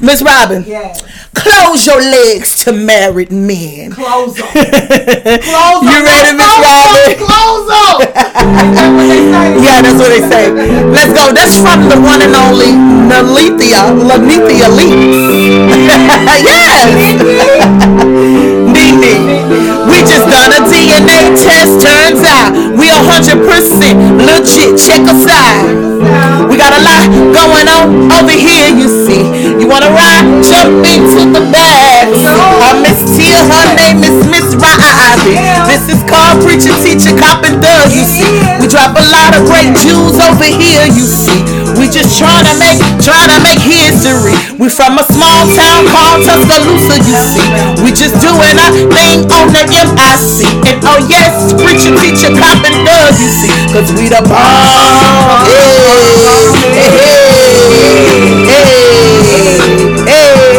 Miss Robin, Yeah. close your legs to married men. Close them. Close You ready, Miss Robin? Close them. Is that what they say? Yeah, that's what they say. Let's go. That's from the one and only Nalithia, Linnethia Leakes. yes. Nene. We just done a DNA test. Turns out we a hundred percent legit. Check us out. We got a lot going on over here, you see. You wanna ride? Jump into the bag. I'm Miss Tia, her name is Miss Riley. This is called Preacher, Teacher, Cop, and you see. We drop a lot of great Jews over here, you see. We just trying to make, trying to make history. We from a small town called Tuscaloosa, you see. We just doing our thing on the MIC. And oh yes, Preacher, Teacher, Cop, and you see. Cause we the bomb. Hey, hey, hey, hey.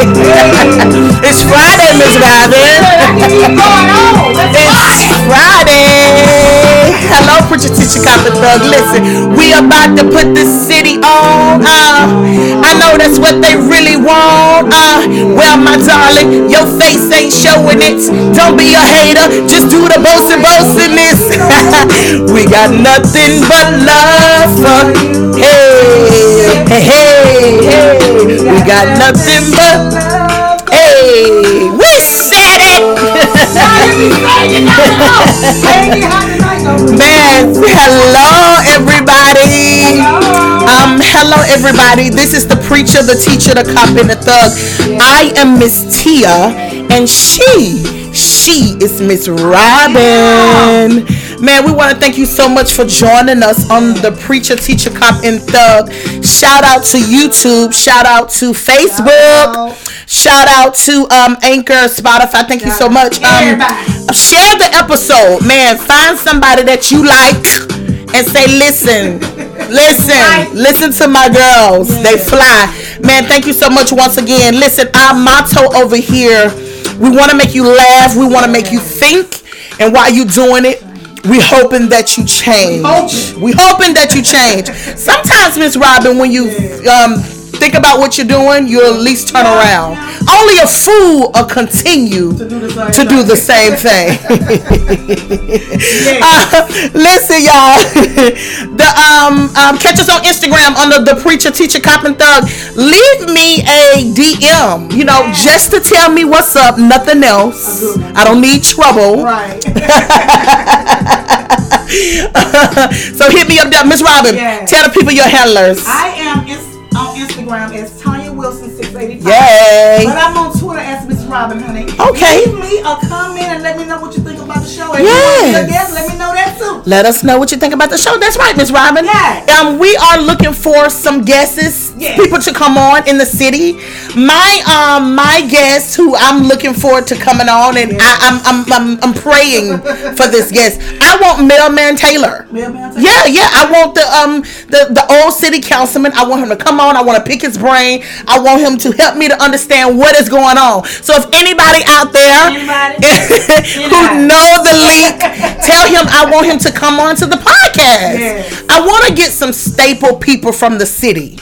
it's Friday, Miss Robin. Hello, preacher, teacher, cop, and thug. Listen, we about to put this city on. Uh, I know that's what they really want. Uh, well, my darling, your face ain't showing it. Don't be a hater. Just do the boasting, boastiness. we got nothing but love for you. Hey, hey, hey, hey. We got nothing but. Hey, we said it. Man, hello everybody. Um, hello everybody. This is the preacher, the teacher, the cop, and the thug. I am Miss Tia, and she, she is Miss Robin. Man, we want to thank you so much for joining us on the preacher, teacher, cop, and thug. Shout out to YouTube. Shout out to Facebook. Shout out to um, Anchor, Spotify. Thank you so much. Um, share the episode, man. Find somebody that you like and say, listen, listen, listen to my girls. They fly. Man, thank you so much once again. Listen, our motto over here, we want to make you laugh. We want to make you think. And while you're doing it, we hoping that you change. We hoping that you change. Sometimes, Miss Robin, when you um, think about what you're doing, you'll at least turn around. Only a fool will continue to do the same thing. Uh, listen, y'all. the um, um, catch us on Instagram under the preacher, teacher, cop, and thug. Leave me a DM. You know, just to tell me what's up. Nothing else. I don't need trouble. Right. so hit me up there, Miss Robin. Yes. Tell the people your handlers. I am ins- on Instagram as Tanya Wilson 685. Yay. But I'm on Twitter as Miss Robin, honey. Okay. Leave me a comment and let me know what you the show. Yes. if you want to be a guest, let me know that too. Let us know what you think about the show. That's right, Miss Robin. Yes. Um, we are looking for some guests, Yes. people to come on in the city. My um, my guest who I'm looking forward to coming on, and I, I'm, I'm I'm I'm praying for this guest. I want Mailman Taylor. Mailman Taylor? Yeah, yeah. I want the um the the old city councilman. I want him to come on. I want to pick his brain. I want him to help me to understand what is going on. So if anybody out there Anybody? who know the leak, tell him I want him to come on to the podcast. Yes. I want to get some staple people from the city.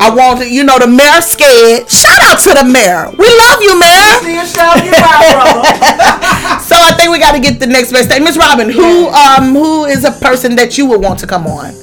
I want to, you know, the mayor scared. Shout out to the mayor. We love you, mayor. Show you brother. So I think we got to get the next best thing. Miss Robin, who um who is a person that you would want to come on?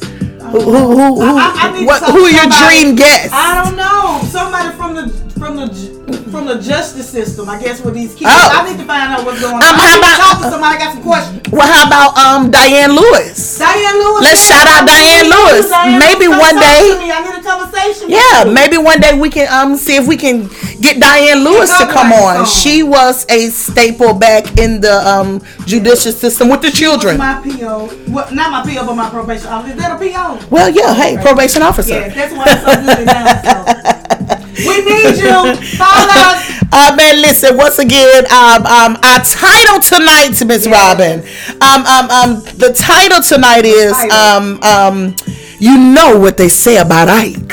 Who who who, who, I- I what, who are your dream guests? I don't know. Somebody from the from the from the justice system, I guess, with these kids. Oh. I need to find out what's going on. Um, I how need to about- talk to somebody. I got some questions. Well, how about um Diane Lewis? Diane Lewis. Let's shout out Diane Lewis. Maybe Come one day-. I need a conversation. with Yeah, maybe one day we can um see if we can get Diane Lewis to come on. She was a staple back in the um judicial system with the children. My PO, well, not my PO, but my probation officer. Is that a PO? Well, yeah, hey, probation officer. Yes, that's why I'm so good now. So. We need you. Call us. Uh, man, listen. Once again, um, um, our title tonight, Miss Robin. Um, um, um, the title tonight is um, um, you know what they say about Ike.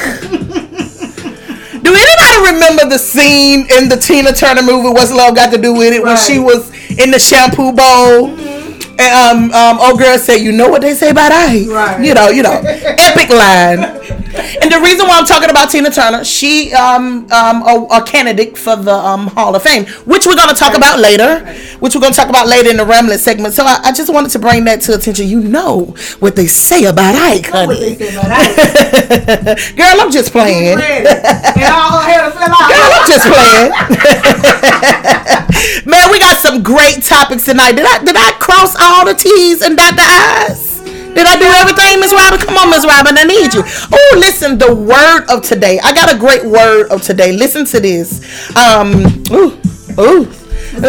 Do anybody remember the scene in the Tina Turner movie? What's Love Got to Do with It? When she was in the shampoo bowl. And um, um, old girl said, "You know what they say about Ike." Right. You know, you know, epic line. And the reason why I'm talking about Tina Turner, she um um a, a candidate for the um Hall of Fame, which we're gonna talk about later, which we're gonna talk about later in the Ramblin' segment. So I, I just wanted to bring that to attention. You know what they say about Ike, Know what they honey. say about Ike. Girl, I'm just playing. Ready. And all her hair fell out. Girl, I'm just playing. Man, we got some great topics tonight. Did I did I cross all the T's and dot the I's? Did I do everything, Miss Robin? Come on, Miss Robin, I need you. Oh, listen, the word of today. I got a great word of today. Listen to this. Um, ooh, ooh.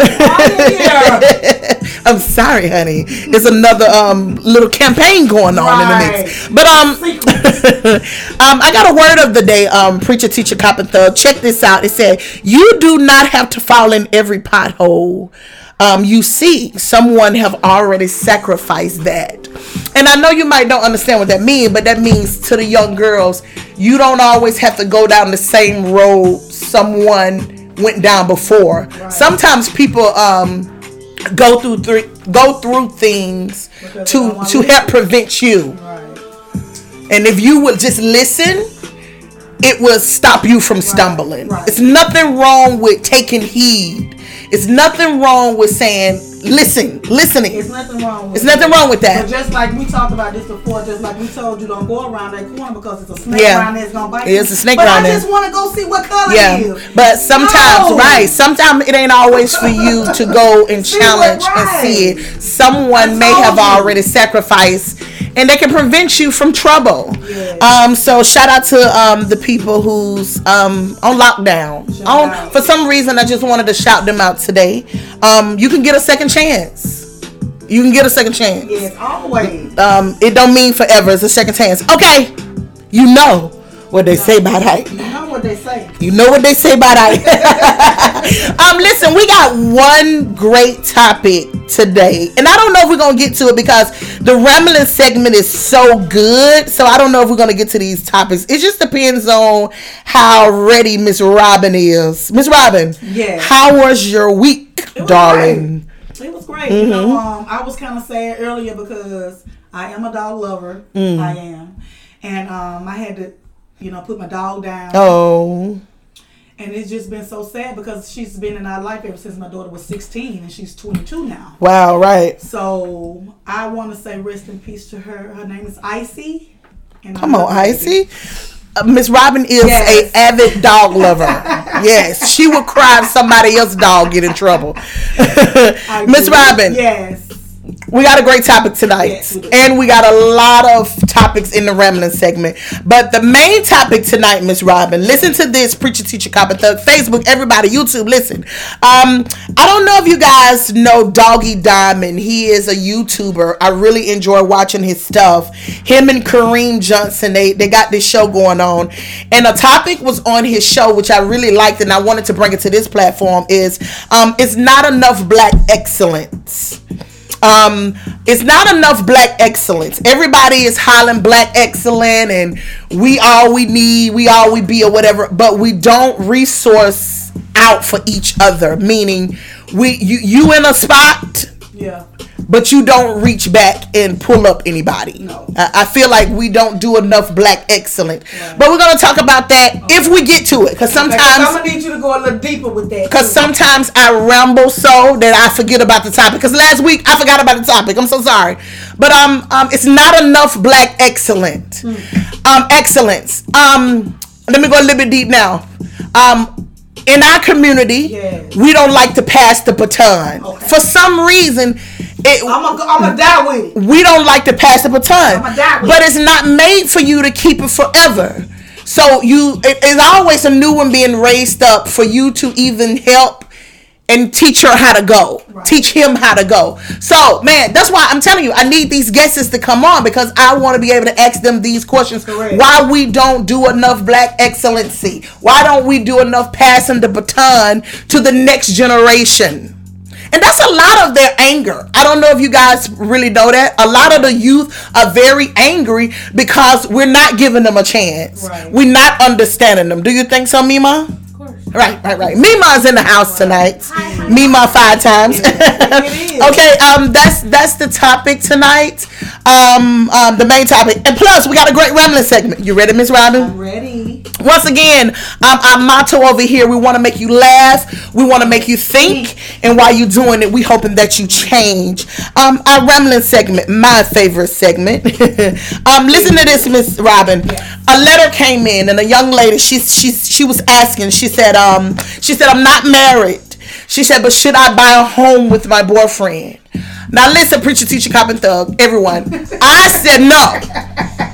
I'm sorry, honey. It's another um little campaign going on in the mix. But um, um, I got a word of the day. Um, preacher, teacher, cop, and thug. Check this out. It said, "You do not have to fall in every pothole." Um, you see, someone have already sacrificed that, and I know you might don't understand what that means, but that means to the young girls, you don't always have to go down the same road someone went down before. Sometimes people um go through three, go through things Because to to help prevent you. Right. And if you would just listen, it will stop you from stumbling. right. It's nothing wrong with taking heed. It's nothing wrong with saying, listen, listening. It's nothing wrong with It's nothing wrong with But that. just like we talked about this before, just like we told you, don't go around that corner because it's a snake Yeah. around there. It's gonna bite It you. is a snake but around I just want to go see what color Yeah, it is. but sometimes, No. right? Sometimes it ain't always for you to go and challenge what- and see it. Someone may have you. already sacrificed, and they can prevent you from trouble. Yes. Um, so shout out to um the people who's um on lockdown. Shout On out. for some reason, I just wanted to shout them out today. Um, you can get a second chance. You can get a second chance Yes, always. um, it don't mean forever. It's a second chance. Okay, you know what they say about that. You know what they say. You know what they say about that. um, listen, we got one great topic today, and I don't know if we're gonna get to it because the rambling segment is so good. So I don't know if we're gonna get to these topics. It just depends on how ready Miss Robin is. Miss Robin, Yes. how was your week, It was darling? great. It was great. You know, Mm-hmm. um, I was kind of sad earlier because I am a dog lover. Mm. I am, and um, I had to, you know, put my dog down. Oh, And it's just been so sad because she's been in our life ever since my daughter was 16 and she's 22 now. wow, right. So I want to say rest in peace to her. Her name is Icy. Come on. Icy. Uh, Miss Robin is Yes. a avid dog lover. yes, she would cry if somebody else's dog get in trouble. Miss. Robin, Yes. We got a great topic tonight, and we got a lot of topics in the rambling segment. But the main topic tonight, Miss Robin, listen to this, preacher, teacher, cop, and thug, Facebook, everybody, YouTube, listen. Um, I don't know if you guys know Doggy Diamond. He is a YouTuber. I really enjoy watching his stuff. Him and Kareem Johnson, they they got this show going on, and a topic was on his show which I really liked, and I wanted to bring it to this platform. Is um, it's not enough black excellence um it's not enough black excellence. Everybody is hollering black excellent and we all we need we all we be or whatever but we don't resource out for each other. Meaning we you you in a spot Yeah. but you don't reach back and pull up anybody No. I, I feel like we don't do enough black excellent but we're gonna talk about that if we get to it because sometimes I'm gonna need you to go a little deeper with that. because sometimes I ramble so that I forget about the topic. Because last week I forgot about the topic. I'm so sorry, but um, um, it's not enough black excellent, um, excellence. Um, let me go a little bit deep now. Um, in our community, Yes. we don't like to pass the baton. Okay. For some reason, it I'm gonna die with it. we don't like to pass the baton, I'ma die with but it's not made for you to keep it forever. So you, it is always a new one being raised up for you to even help and teach her how to go, Right. teach him how to go. So man, that's why I'm telling you, I need these guests to come on because I want to be able to ask them these questions. Correct. Why we don't do enough black excellency? Why don't we do enough passing the baton to the next generation? And that's a lot of their anger. I don't know if you guys really know that. A lot of the youth are very angry because we're not giving them a chance. Right. We're not understanding them. Do you think so, Mima? Right, right, right. Mima's in the house tonight. Hi. Five times. It is. okay, um, that's that's the topic tonight. Um, um, the main topic, and plus we got a great rambling segment. You ready, Miss Robin? I'm ready. Once again, um, our motto over here: we want to make you laugh, we want to make you think, and while you're doing it, we hoping that you change. Um, our rambling segment, my favorite segment. um, listen to this, Miss Robin. A letter came in, and a young lady, she she she was asking. She said, um, she said, I'm not married. She said, but should I buy a home with my boyfriend? Now listen, preacher, teacher, cop, and thug, everyone. I said no.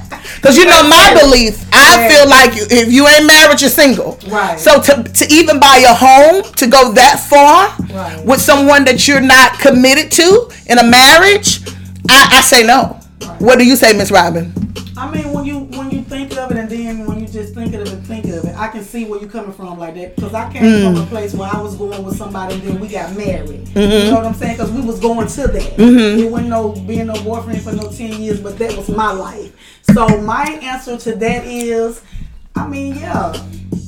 Cause you know my belief, I feel like if you ain't married, you're single. Right. So to to even buy a home, to go that far Right. with someone that you're not committed to in a marriage, I, I say no. What do you say, Miss Robin? I mean, when you when you think of it, and then when you just think of it and think of it, I can see where you're coming from like that. Because I came Mm. from a place where I was going with somebody, and then we got married. Mm-hmm. You know what I'm saying? Because we was going to that. It wasn't no being no boyfriend for no ten years, but that was my life. So my answer to that is, I mean, yeah.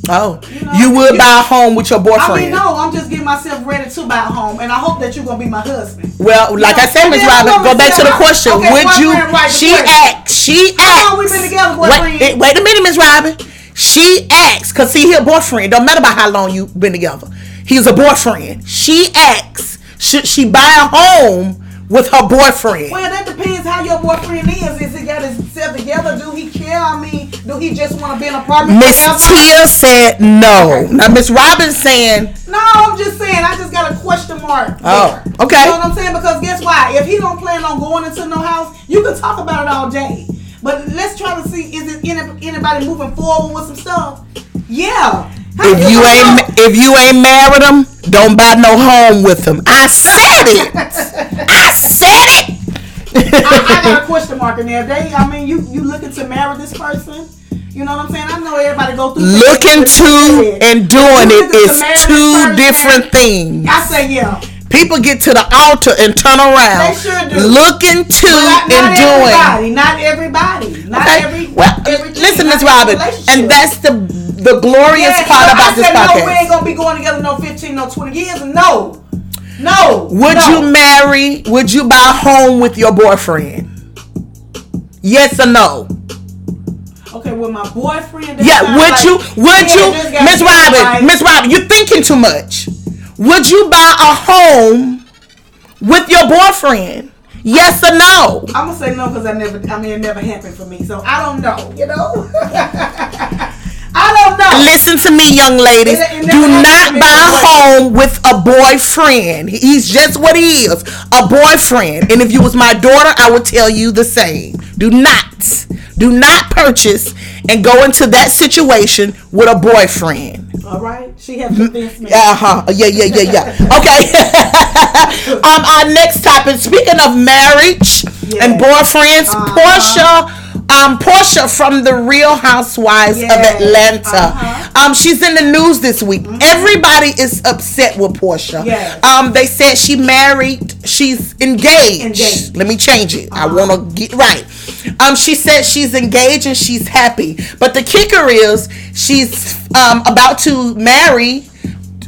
Oh, You know, you would you- buy a home with your boyfriend. I mean, no, I'm just getting myself ready to buy a home, and I hope that you're gonna be my husband. Well, like know, I said, Miss Robin, go back to the question. okay, Would you? right, She asked. She asked. How long we been together, boyfriend? Wait, wait a minute, Miss Robin. She asked, cause see, he a boyfriend. Don't matter about how long you've been together. He's a boyfriend. She asks, should she buy a home with her boyfriend? Well, that depends how your boyfriend is. Is he got himself together? Do he care? I mean, do he just want to be in an apartment Miss? Tia said no. Now Miss Robin saying, No, I'm just saying. I just got a question mark. Oh, there. okay. You know what I'm saying? Because guess why? If he don't plan on going into no house, you can talk about it all day. But let's try to see is it anybody moving forward with some stuff? Yeah. How if you know? ain't if you ain't married them, don't buy no home with them. I said it. I said it. I, I got a question mark in there. They, I mean, you you looking to marry this person? You know what I'm saying? I know everybody go through. Looking things, to and doing You it is two different things. I say yeah. People get to the altar and turn around. They sure do. Looking to Not, and not doing. everybody. Not everybody. Not Okay. every. well, listen, Miss Robin, and that's the the glorious Yeah, part so about I this said, No, we ain't gonna be going together no 15, no 20 years. No. No. Would no. you marry? Would you buy a home with your boyfriend? Yes or no? Okay, with my boyfriend. Yeah, would like- you? Would you, Miss Robin? Miss Robin, you're thinking too much. Would you buy a home with your boyfriend? Yes or no? I'm gonna say no because I never. I mean, it never happened for me, so I don't know. You know. I don't know. Listen to me, young ladies. Do not happened to me buy a home with a boyfriend. He's just what he is a boyfriend. And if you was my daughter, I would tell you the same. Do not, do not purchase and go into that situation with a boyfriend. All right, she has convinced me. Uh huh. Yeah, yeah, yeah, yeah. Okay. um, our next topic. Speaking of marriage and boyfriends, Uh-huh. Porsha. Um, Porsha from the Real Housewives of Atlanta. Uh-huh. Um, she's in the news this week. Everybody is upset with Porsha. Yes. Um, they said she married. She's engaged. Engaged. Let me change it. I Uh-huh. want to get right. Um, she said she's engaged and she's happy. But the kicker is she's um about to marry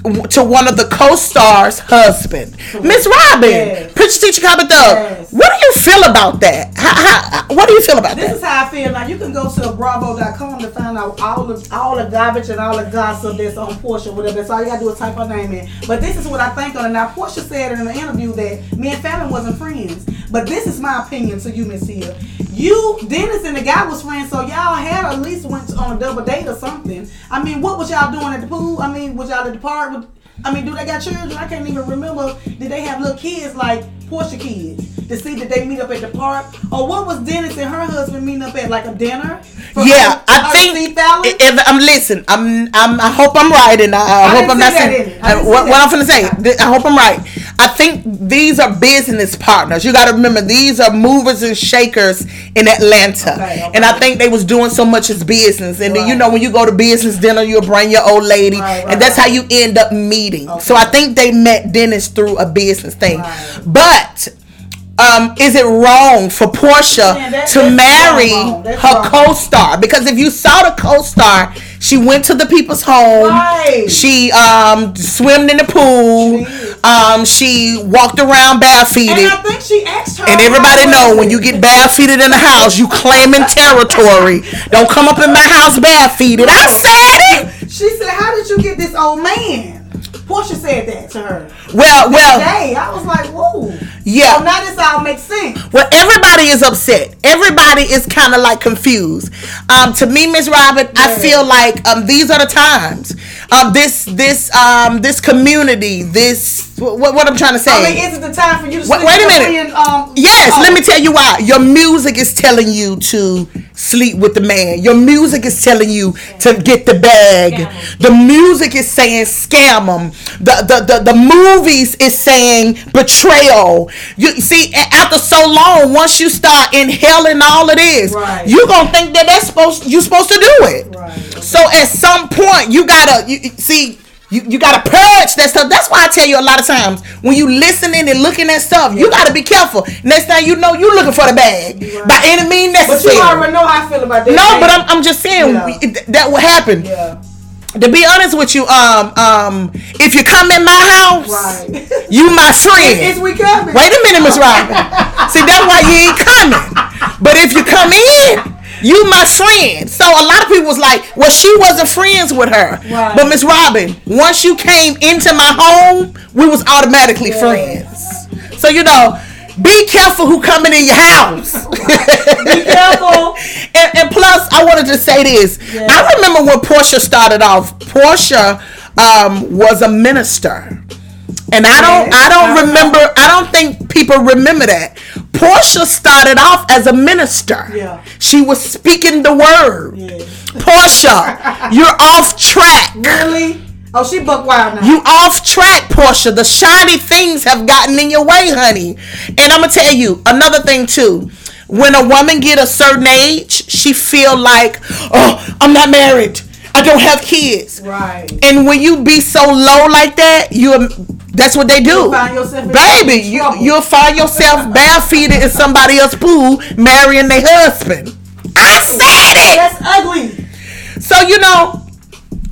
to one of the co-stars' husband, Miss Robin, Yes. Preacher Teacher Thug. Yes. What do you feel about that? How, how, what do you feel about that? This is how I feel. Now you can go to Bravo.com to find out all the all the garbage and all the gossip that's on Porsha, whatever. That's all you gotta do is type her name in. But this is what I think on it. Now Porsha said in an interview that me and Falynn wasn't friends. But this is my opinion to you, Miss Hill. You, Dennis, and the guy was friends, so y'all had at least went on a double date or something. I mean, what was y'all doing at the pool? I mean, was y'all at the park? I mean, do they got children? I can't even remember. Did they have little kids like Porsha kids? To see that they meet up at the park, or what was Dennis and her husband meeting up at like a dinner? Yeah, her- I think. If I'm listen, I'm, I'm. I hope I'm right, and I, I, hope I'm not saying. I uh, what, what. I'm gonna say. I hope I'm right. I think these are business partners. You got to remember these are movers and shakers in Atlanta, Okay, okay. and I think they was doing so much as business. And then you know when you go to business dinner, you'll bring your old lady, Right, right, and that's how you end up meeting. Okay. So I think they met Dennis through a business thing, Right. but. Um, is it wrong for Porsha that- to marry her wrong. co co-star because if you saw the co-star She went to the people's home. Right. She um swam in the pool. Um, she walked around barefooted. And I think she asked her. And everybody know when you get barefooted in the house, you claiming territory. Don't come up in my house barefooted. I said it. She said, "How did you get this old man?" Porsha said that to her. Well, well, Hey, I was like, "Whoa." Yeah. So now this all makes sense. well. Everybody is upset. Everybody is kind of like confused. Um, to me, Miss Robin, I feel like um, these are the times. Um, this, this, um, this community. This, what, what I'm trying to say. I mean, is it the time for you to Wait- sleep wait a minute. friend, um, Yes, oh, let me tell you why. Your music is telling you to sleep with the man. Your music is telling you to get the bag. The music is saying scam them. The, the the the movies is saying betrayal. You see, after so long, once you start inhaling all of this, Right. you gonna think that that's supposed you supposed to do it. Right. So at some point, you gotta you- see. You, you gotta purge that stuff. That's why I tell you a lot of times when you listening and looking at stuff, you gotta be careful. Next thing you know, you looking for the bag by any means But necessary. you already know how I feel about that. no, but I'm, I'm just saying Yeah. we- th- that will happen. Yeah. To be honest with you, um, um, if you come in my house, Right. you my friend. Is we coming? Wait a minute, Miss Robin. See, that's why you ain't coming. But if you come in, you my friend. So a lot of people was like, well, she wasn't friends with her. Right. But Miss Robin, once you came into my home, we was automatically friends. So you know, be careful who coming in your house. Be careful. and, and plus, I wanted to say this. Yeah. I remember when Porsha started off. Porsha um, was a minister. And I don't, I don't I remember. I don't think people remember that. Porsha started off as a minister. Yeah. She was speaking the word. Yeah. Porsha, you're off track. Really? Oh, she buck wild now. You off track, Porsha. The shiny things have gotten in your way, honey. And I'm gonna tell you another thing too. When a woman get a certain age, she feel like, oh, I'm not married. I don't have kids. right. And when you be so low like that, you that's what they do. Find Baby, you, you'll find yourself barefooted in somebody else's pool marrying their husband. I said it. That's ugly. So you know,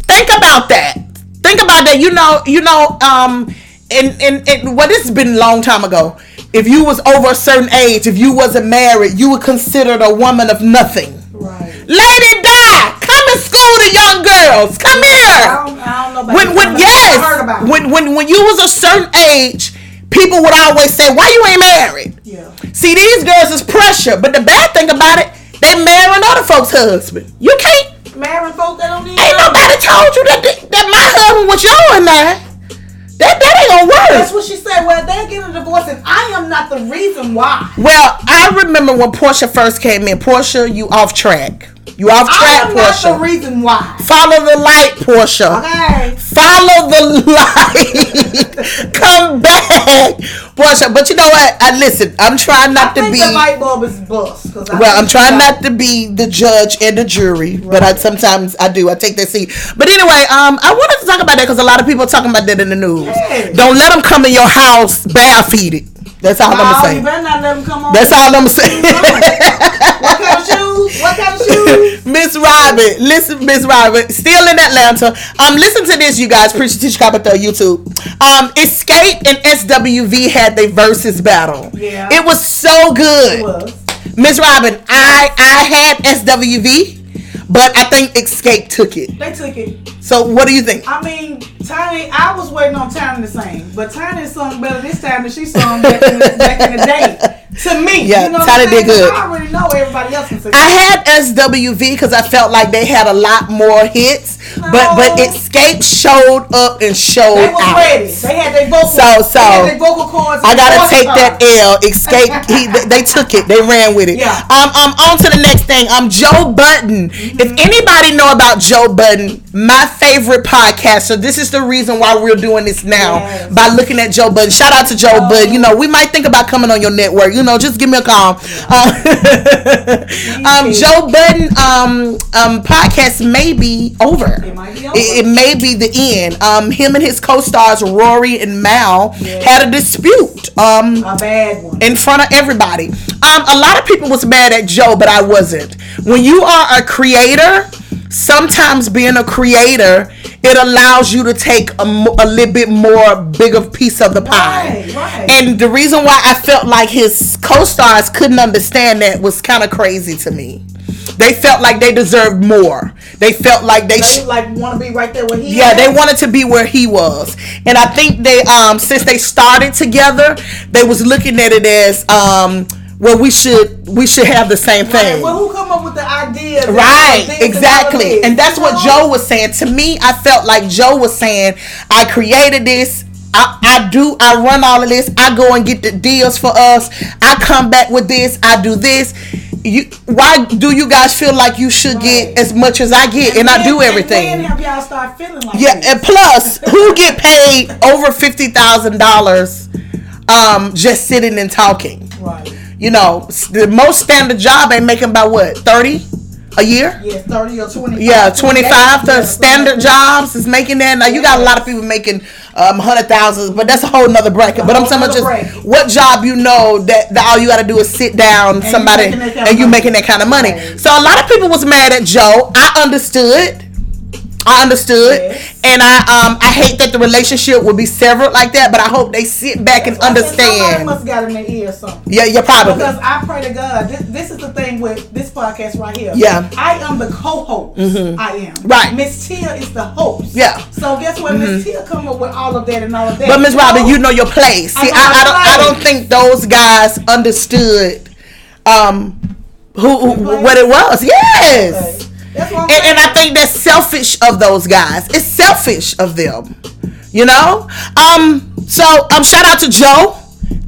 think about that. Think about that. You know, you know, um, and and, and well, this has been a long time ago. If you was over a certain age, if you wasn't married, you were considered a woman of nothing. Right. Lady School the young girls. Come I here. don't, I don't know When when I yes, about when when when you was a certain age, people would always say, "Why you ain't married?" Yeah. See, these girls is pressure, but the bad thing about it, they marrying other folks' husband. You can't Marrying folk that don't need Ain't nobody told you that that my husband was yours now. That that ain't gonna work. That's what she said. Well, they're getting a divorce, and I am not the reason why. Well, I remember when Porsha first came in. Porsha, you off track. You off track, I am not the reason why. Follow the light, Porsha. Okay. Follow the light. Come back, Porsha. But you know what? I listen. I'm trying I not to think be. the light bulb is bust. I well, I'm trying not to be the judge and the jury, but I sometimes I do. I take that seat. But anyway, um, I wanted to talk about that because a lot of people are talking about that in the news. Yeah. Don't let them come in your house barefooted. That's all I'm gonna you better not let them come on. That's all I'm gonna say. what kind of shoes? What kind of shoes? Miss Robin, listen, Miss Robin, still in Atlanta. Um, listen to this, you guys. Preacher Teacher Cop at YouTube. Um, Xscape and SWV had their versus battle. Yeah. It was so good. It was. Miss Robin, I I had SWV, but I think Xscape took it. They took it. So what do you think? I mean, Tiny. I was waiting on Tiny to sing, but Tiny sung better this time than she sung back in the, back in the day. To me, Yeah, you know Tiny I'm did good. I already know everybody else can sing. I had SWV because I felt like they had a lot more hits, but but Xscape showed up and showed they out. ready. They had their vocal. So- so, their vocal cords. I gotta take that. L. Xscape. He, they, they took it. They ran with it. Yeah. Um. Um. On to the next thing. I'm Joe Budden. Mm-hmm. If anybody know about Joe Budden, my favorite podcast. So This is the reason why we're doing this now Yes. by looking at Joe Budden. Shout out to Joe Oh. Budden. You know we might think about coming on your network. You know, just give me a call. Uh, um. Joe Budden. Um. Um. Podcast may be over. It might be over. It, it may be the end. Um. Him and his co-stars Rory and Mal Yeah. had a dispute. Um A bad one. in front of everybody. Um, a lot of people was mad at Joe, but I wasn't. When you are a creator sometimes being a creator, it allows you to take a, a little bit more bigger piece of the pie. Right, right. And the reason why I felt like his co-stars couldn't understand that was kind of crazy to me. They felt like they deserved more. They felt like they, They like want to be right there with he. yeah, at. they wanted to be where he was, and I think they, um, since they started together, they was looking at it as, um, well, we should we should have the same Right. thing. Well, who come up with the ideas? and Right, exactly. And that's what? Joe was saying. To me, I felt like Joe was saying, I created this. I, I do I run all of this. I go and get the deals for us. I come back with this. I do this. You why do you guys feel like you should get as much as I get and, I when- do And everything? when have y'all start feeling like Yeah, this? and plus, who get paid over fifty thousand dollars um just sitting and talking? right. You know, the most standard job ain't making about what, thirty a year? Yes, thirty or twenty. Yeah, 25 to standard jobs is making that. Now you got a lot of people making um hundred thousands, but that's a whole nother bracket. But I'm talking about just bracket. what job you know that, that all you got to do is sit down you somebody kind and you making that kind of money. Right. So a lot of people was mad at Joe. I understood. I understood, Yes. and I um I hate that the relationship would be severed like that, but I hope they sit back and Somebody understand. must got in their ear something. Yeah, yeah, probably. Because I pray to God. This, this is the thing with this podcast right here. Yeah. Mm-hmm. I am the co-host. I am. Right. Miss Tia is the host. Yeah. Mm-hmm. So guess what? Miss Tia come up with all of that and all of that. But Miss Robin, you know your place. I See, know I, I, don't. I don't think those guys understood um who, who what it was. Yes. Okay. That's what I'm And, and I think that's selfish of those guys. It's selfish of them. You know. Um. So um. Shout out to Joe.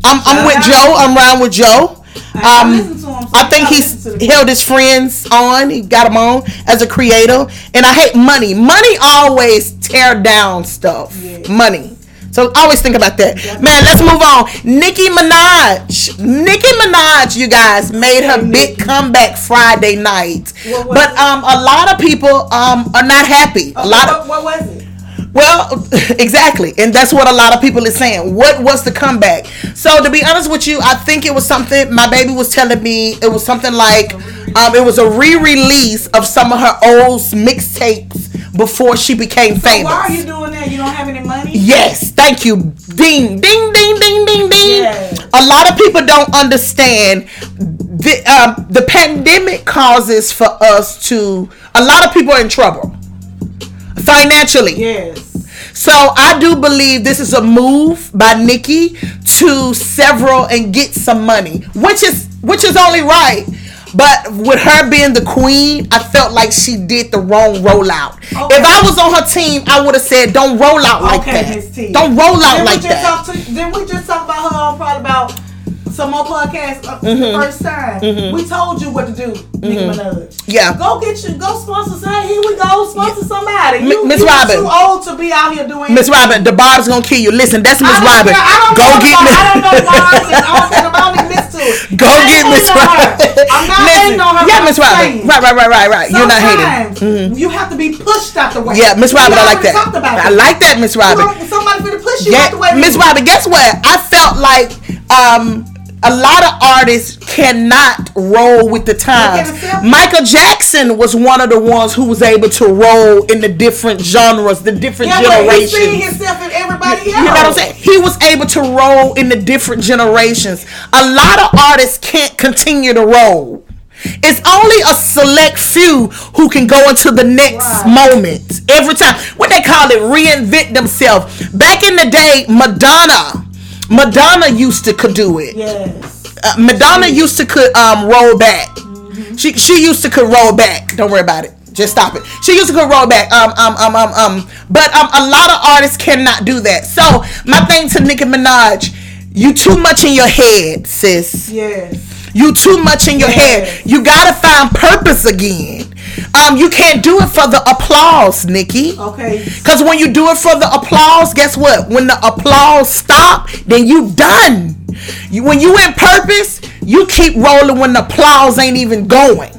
I'm, I'm with. Joe. I'm around with Joe. Um, listen to him, so I think he's listen to the- held his friends on. He got them on as a creator. And I hate money. Money always tear down stuff. Money. So always think about that. Man, let's move on. Nicki Minaj. Nicki Minaj, you guys, made her big comeback Friday night. But um a lot of people um are not happy. A lot what, of what was it? well, exactly, and that's what a lot of people is saying. What was the comeback? So to be honest with you, I think it was something. My baby was telling me it was something like um, it was a re-release of some of her old mixtapes before she became famous. Why are you doing that? You don't have any money? Yes, thank you. Ding, ding, ding, ding, ding, ding. Yes. A lot of people don't understand the um, the pandemic causes for us to. A lot of people are in trouble financially. Yes. So I do believe this is a move by Nicki to several and get some money, which is which is only right. But with her being the queen, I felt like she did the wrong rollout. Okay. If I was on her team, I would have said, "Don't roll out like okay, that. Don't roll out Didn't like we just that." To, didn't we just talk about her on probably about some more podcasts uh, Mm-hmm. the first time? We told you what to do, Nicki Minaj. Yeah. Go get you, go sponsor. Say, here we go, sponsor somebody. You, Miss Robin. too old to be out here doing. Miss Robin, the bar's gonna kill you. Listen, that's Miss Robin. care. I don't Go know get I don't know I don't care about me miss to. Go I get Miss. Robin. I'm not Listen, hating on her. Yeah, Miss Robin. Right, right, right, right, right. You're not hating. Sometimes you have to be pushed out the way. Yeah, Miss Robin, I like that. I like that, Miss Robin. You want somebody for to push you out the way. Miss Robin, guess what? I felt like um a lot of artists cannot roll with the times. Michael Jackson was one of the ones who was able to roll in the different genres, the different Yeah, but he generations. himself in everybody else. You know what I'm saying? He was able to roll in the different generations. A lot of artists can't continue to roll. It's only a select few who can go into the next Right. moment every time. What they call it, reinvent themselves. Back in the day, Madonna, Madonna used to could do it. Yes. Uh, Madonna used to could um roll back. She she used to could roll back. Don't worry about it. Just stop it. She used to could roll back. Um um um um um. But um a lot of artists cannot do that. So my thing to Nicki Minaj, you too much in your head, sis. Yes. You too much in your Yes. head. You gotta find purpose again. Um, you can't do it for the applause, Nicki. Okay. Cause when you do it for the applause, guess what? When the applause stop, then you done. You, when you in purpose, you keep rolling when the applause ain't even going.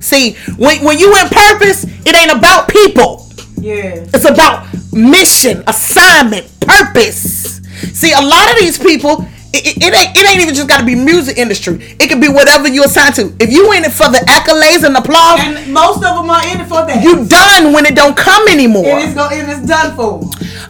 See, when when you in purpose, it ain't about people. Yes. It's about mission, assignment, purpose. See, a lot of these people it, it, ain't it ain't even just got to be music industry. It could be whatever you're assign to. If you in it for the accolades and applause, and most of them are in it for that. You done when it don't come anymore. It is go, it is done for.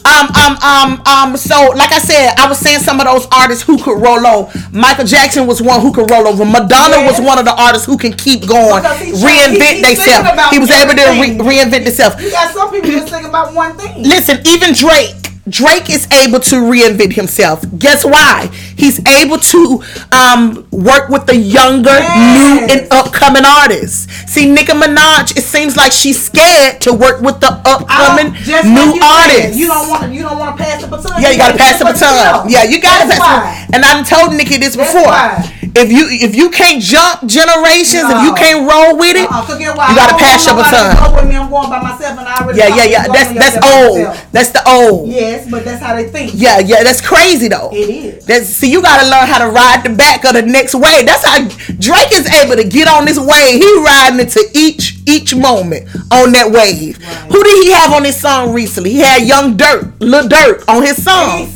Um um um um. So like I said, I was saying some of those artists who could roll over. Michael Jackson was one who could roll over. Madonna yes. was one of the artists who can keep going, reinvent themselves. He was able to re- reinvent themselves. You got some people just think about one thing. Listen, even Drake Drake is able to reinvent himself. Guess why? He's able to um, work with the younger, yes. new, and upcoming artists. See, Nicki Minaj, it seems like she's scared to work with the upcoming new artists. You don't want you don't want to pass the baton. Yeah, you, got to pass the baton. Yeah, you got to pass. And I've told Nicki this before. Why if you if you can't jump generations, no. if you can't roll with it, uh-uh. you gotta pass your baton. Yeah, yeah, yeah. That's that's old. Myself. That's the old. Yes, but that's how they think. Yeah, yeah. That's crazy though. It is. That's see, you gotta learn how to ride the back of the next wave. That's how Drake is able to get on this wave. He riding into each each moment on that wave. Right. Who did he have on his song recently? He had Young Durk, Lil Durk on his song.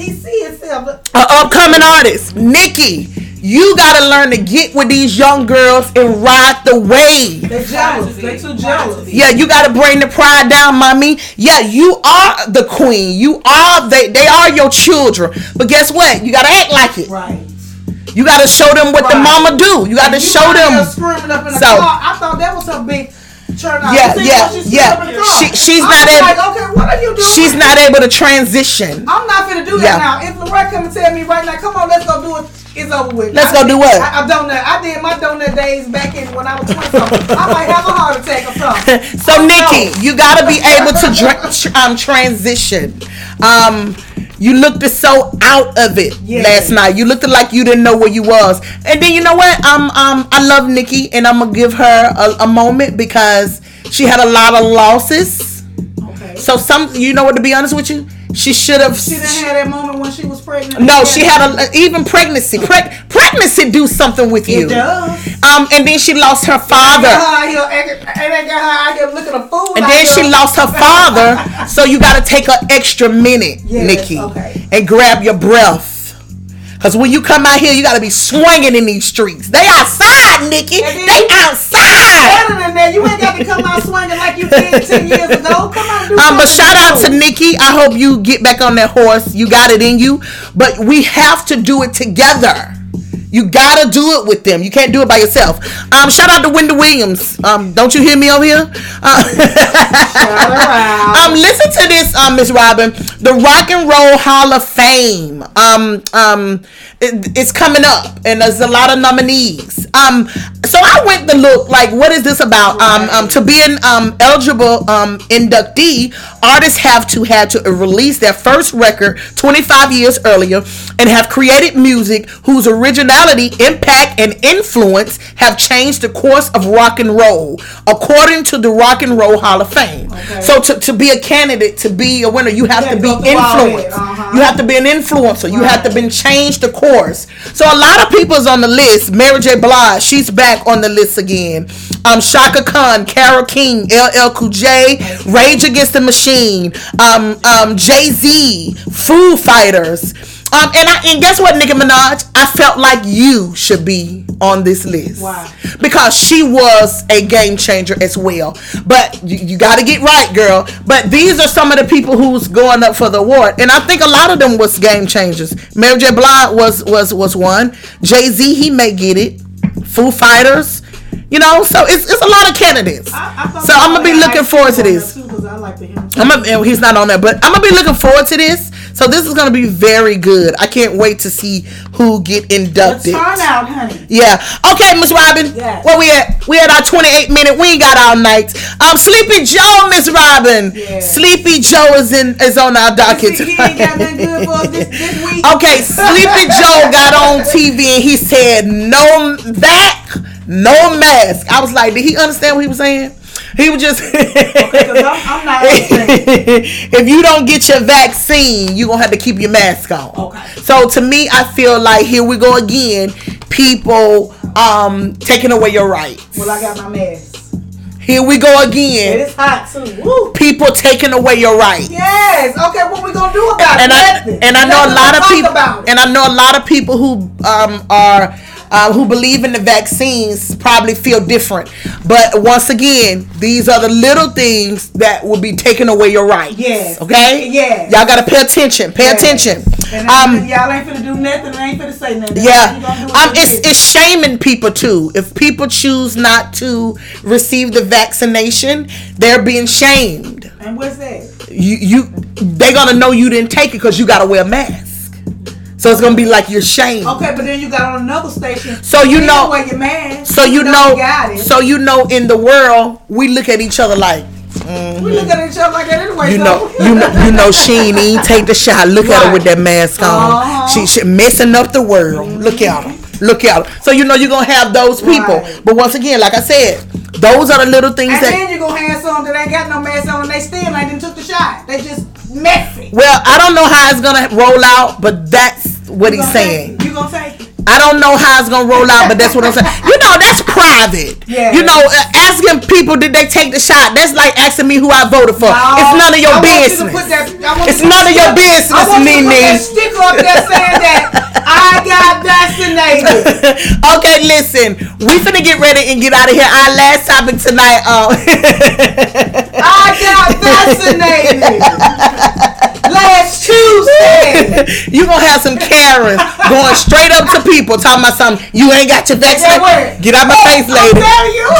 He see his, he see himself. An upcoming artist, Nicki. You gotta learn to get with these young girls and ride the wave. They're jealous. They're too jealous. Yeah, you gotta bring the pride down, mommy. Yeah, you are the queen. You are they. They are your children. But guess what? You gotta act like it. Right. You gotta show them what right. the mama do. You gotta you show them. Screaming up in the so, car. I thought that was a big. Yeah, yeah, yeah. She, she's not able. Like, okay, what are you doing? She's not able to transition. I'm not gonna do that yeah. now. If Lorette come and tell me right now, come on, let's go do it it's over with. Let's I go do what? I, I donut. I did my donut days back in when I was 20 I might have a heart attack or something. so Nicki, you gotta be able to dr- um, transition. Um, you looked so out of it last night. You looked like you didn't know where you was. And then you know what? Um, um, I love Nicki, and I'm gonna give her a, a moment because she had a lot of losses. Okay. So some, you know what? To be honest with you she should have. She didn't have that moment when she was pregnant. No, she had a even pregnancy. Pre- pregnancy do something with you. It does. Um, and then she lost her father. And then she lost her father. so you got to take an extra minute, yes, Nicki, okay. and grab your breath. Cause when you come out here, you gotta be swinging in these streets. They outside, Nicki. They outside. Better than that. You ain't got to come out swinging like you did ten years ago. Come on, do Um, but shout out to Nicki. I hope you get back on that horse. You got it in you. But we have to do it together. You gotta do it with them. You can't do it by yourself. Um, shout out to Wendy Williams. Um, don't you hear me over here? Uh, um, listen to this, um, Miss Robin. The Rock and Roll Hall of Fame. Um, um, it, it's coming up, and there's a lot of nominees. Um, so I went to look like, what is this about? Um, um, to be an um eligible um inductee, artists have to have to release their first record 25 years earlier and have created music whose impact, and influence have changed the course of rock and roll, according to the Rock and Roll Hall of Fame. Okay. So to, to be a candidate, to be a winner, you have to be influenced. Uh-huh. You have to be an influencer. Right. You have to been changed the course. So a lot of people's on the list. Mary J. Blige, she's back on the list again. Um, Chaka Khan, Carole King, LL Cool J, Rage Against the Machine, um, um, Jay Z, Foo Fighters. Um, and I and guess what, Nicki Minaj? I felt like you should be on this list. Why? Because she was a game changer as well. But you, you got to get right, girl. But these are some of the people who's going up for the award, and I think a lot of them was game changers. Mary J. Blige was was was one. Jay Z, he may get it. Foo Fighters. You know, so it's, it's a lot of candidates. I, I so I'm gonna be looking forward to this. Too, like I'm gonna, he's not on there, but I'm gonna be looking forward to this. So this is gonna be very good. I can't wait to see who get inducted. turn out, honey. Yeah. Okay, Miss Robin. Yeah. Where we at? We at our 28 minute. We ain't got all night. Um, Sleepy Joe, Miss Robin. Yeah. Sleepy Joe is in is on our docket. He ain't got good for this, this week. Okay, Sleepy Joe got on TV and he said no back no mask. I was like, did he understand what he was saying? He was just. okay, I'm, I'm not if you don't get your vaccine, you're gonna have to keep your mask on. Okay. So to me, I feel like here we go again. People um taking away your rights. Well, I got my mask. Here we go again. It's hot too. Woo. People taking away your right. Yes. Okay. What we gonna do about and it? I Nothing. and I know a lot of people and I know a lot of people who um are uh, who believe in the vaccines probably feel different. But once again, these are the little things that will be taking away your rights. Yes. Okay. Yeah. Y'all gotta pay attention. Pay Yes. attention. And Um. y'all ain't finna do nothing. and ain't finna say nothing. Yeah, um, it's it's shaming people too. If people choose not to receive the vaccination, they're being shamed. And what's that? You you they gonna know you didn't take it because you gotta wear a mask. So it's gonna be like you're shamed. Okay, but then you got on another station. So you know- wear your mask. So you know, got it. so you know, in the world, we look at each other like, we look at each other like that anyway. you so- know, you know, you know, she ain't even take the shot. Look at her with that mask on. Uh-huh. She, she messing up the world. Look at her. Look at her. So you know you're gonna have those people. Right. But once again, like I said, those are the little things And that. And then you gonna have some that ain't got no mask on and they still ain't even took the shot. They just messy. Well, I don't know how it's gonna roll out, but that's what You he's saying. it? You gonna it? I don't know how it's gonna roll out, but that's what I'm saying. You know, that's private. Yeah. You know, uh, asking people did they take the shot? That's like asking me who I voted for. No, it's none of your I want you business. that- it's none of your business, I want you to put that sticker up there saying that I got vaccinated. okay, listen. We finna get ready and get out of here. Our last topic tonight. Um, I got vaccinated last Tuesday. you gonna have some Karens going straight up to people talking about something. You ain't got your vaccination. Get out my face, lady.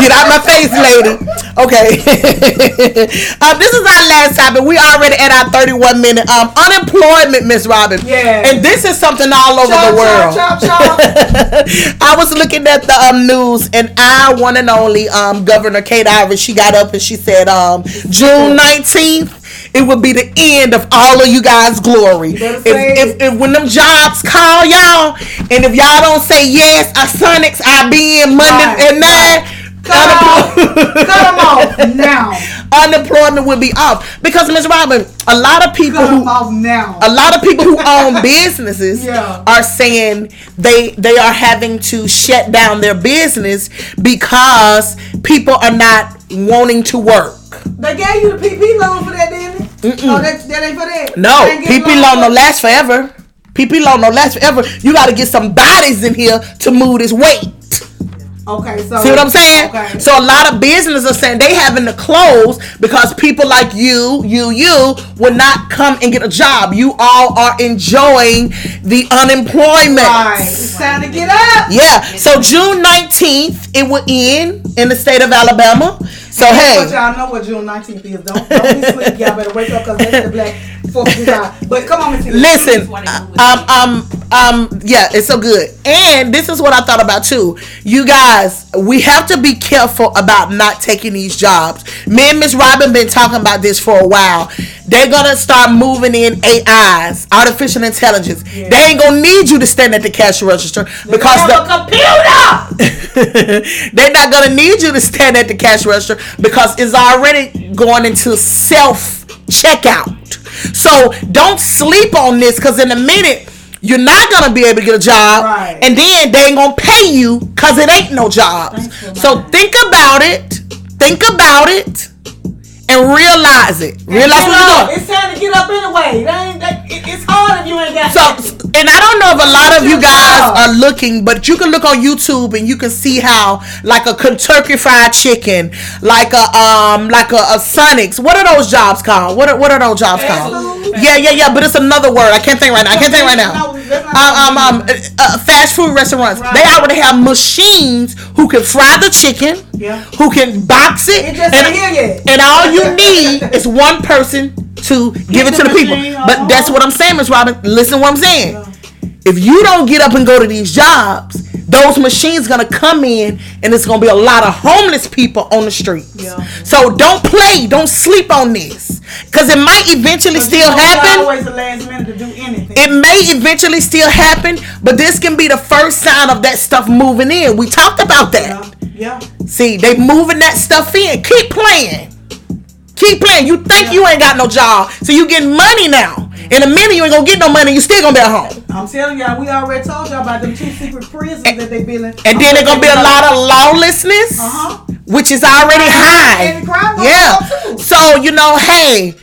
Get out my face, lady. Okay. um, this is our last topic. We already at our 31 minute um unemployment, Miss Robin. Yeah. And this is something all over Chop, the world. chop, chop, chop. I was looking at the um, news, and our one and only um, Governor Kay Ivey, she got up and she said, um, June nineteenth. It would be the end of all of you guys' glory. If, if, if when them jobs call y'all, and if y'all don't say yes, a Sonics, IBM, Monday Right, and 'em off. Cut 'em off now. unemployment will be off because Miss Robin, a lot of people who a lot of people who own businesses Yeah. are saying they they are having to shut down their business because people are not wanting to work. They gave you the PP loan for that, they? Oh, that, that ain't for that. No, They ain't getting PP loan no last forever. PP loan no last forever. You got to get some bodies in here to move this weight. Okay, so See what I'm saying? Okay. So a lot of businesses are saying they having to close because people like you, you, you will not come and get a job. You all are enjoying the unemployment. right, it's time to get up. Yeah. So June 19th, it will end in the state of Alabama. So But hey, y'all know what June 19th is. Don't, don't be sleep. Y'all better wake up because that's the Black Fourth of July. But come on, Miss Tina. listen, um, um, yeah, it's so good. And this is what I thought about too. You guys, we have to be careful about not taking these jobs. Me and Miss Robin been talking about this for a while. They're gonna start moving in AIs, artificial intelligence. They ain't gonna need you to stand at the cash register because the a computer. They're not gonna need you to stand at the cash register because it's already going into self checkout. So don't sleep on this because in a minute you're not gonna be able to get a job, Right. and then they ain't gonna pay you because it ain't no jobs. So think about it. Think about it. And realize it. Realize what you're doing. It's time to get up anyway. That ain't, that, it, it's hard if you ain't got So, and I don't know if a lot of you guys are looking, but you can look on YouTube and you can see how, like a Kentucky Fried Chicken, like a um, like a, a Sonics. What are those jobs called? What are what are those jobs Fast called? food? Yeah, yeah, yeah. But it's another word. I can't think right now. I can't think right now. No, that's not Um, um, um, uh, fast food restaurants. Right. They already have machines who can fry the chicken, Yeah. who can box it, It just and, and all you need is one person to give it to the people. But that's what I'm saying, Miss Robin. Listen, to what I'm saying. If you don't get up and go to these jobs, those machines gonna come in, and it's gonna be a lot of homeless people on the streets. Yeah. So don't play, don't sleep on this, cause it might eventually still happen. always the last minute to do anything. It may eventually still happen, but this can be the first sign of that stuff moving in. We talked about that. yeah. See, they moving that stuff in. Keep playing. Keep playing. You think you ain't got no job, so you getting money now. In a minute, you ain't gonna get no money. You still gonna be at home. I'm telling y'all, we already told y'all about them two secret prisons that they building. And then there's gonna be a lot of lawlessness. Uh-huh. which is already high. And yeah. So you know, hey.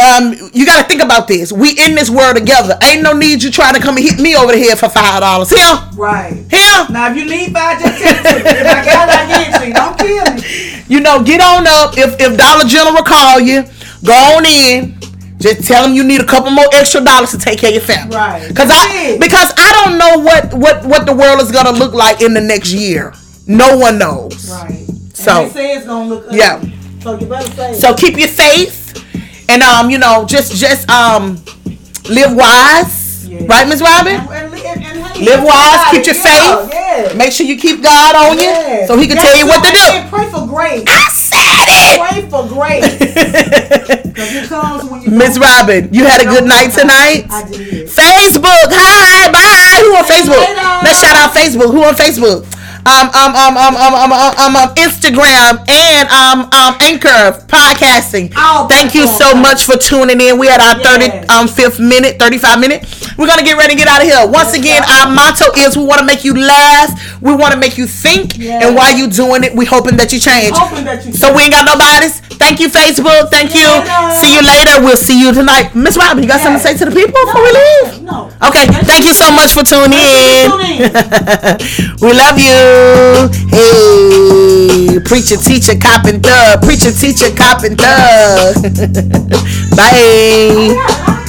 Um, you gotta think about this. We in this world together. Ain't no need you trying to come and hit me over the head for five dollars. Here, Right. here. Now, if you need five, just me. If I got it, I get it to you. Don't kill me. You know, get on up. If if Dollar General will call you, go on in. Just tell them you need a couple more extra dollars to take care of your family. Right. Because I because I don't know what what what the world is gonna look like in the next year. No one knows. Right. So- and they say it's gonna look ugly. Yeah. So you better say. So keep your faith, and um, you know, just just um, live wise, Yeah. right, Miss Robin? And, and, and, and hey, Live wise, keep your yeah, faith. Yeah. Make sure you keep God on you, so He can tell you what to do. Pray for grace. I said it. Pray for grace. Because it comes when you Miss Robin, you had a good night tonight. I did. Facebook, hi, bye. Who on Facebook? later. Let's shout out Facebook. Who on Facebook? Um, um, um, um, um, um, um, um, um, Instagram and um, um, Anchor podcasting. All Thank you so much for tuning in. We had our Yes. thirty um fifth minute, thirty five minute. We're gonna get ready to get out of here. Once Yes, again, our motto is we want to make you laugh. We want to make you think. Yes. And while you doing it, we hoping that you change. That you So we ain't got nobody's. Thank you, Facebook. Thank you. later. See you later. We'll see you tonight. Miss Robin, you got something to say to the people before we leave? No. Okay, thank you so much for tuning in. we love you. Hey, preacher, teacher, cop and thug. Preacher, teacher, cop and thug. Bye.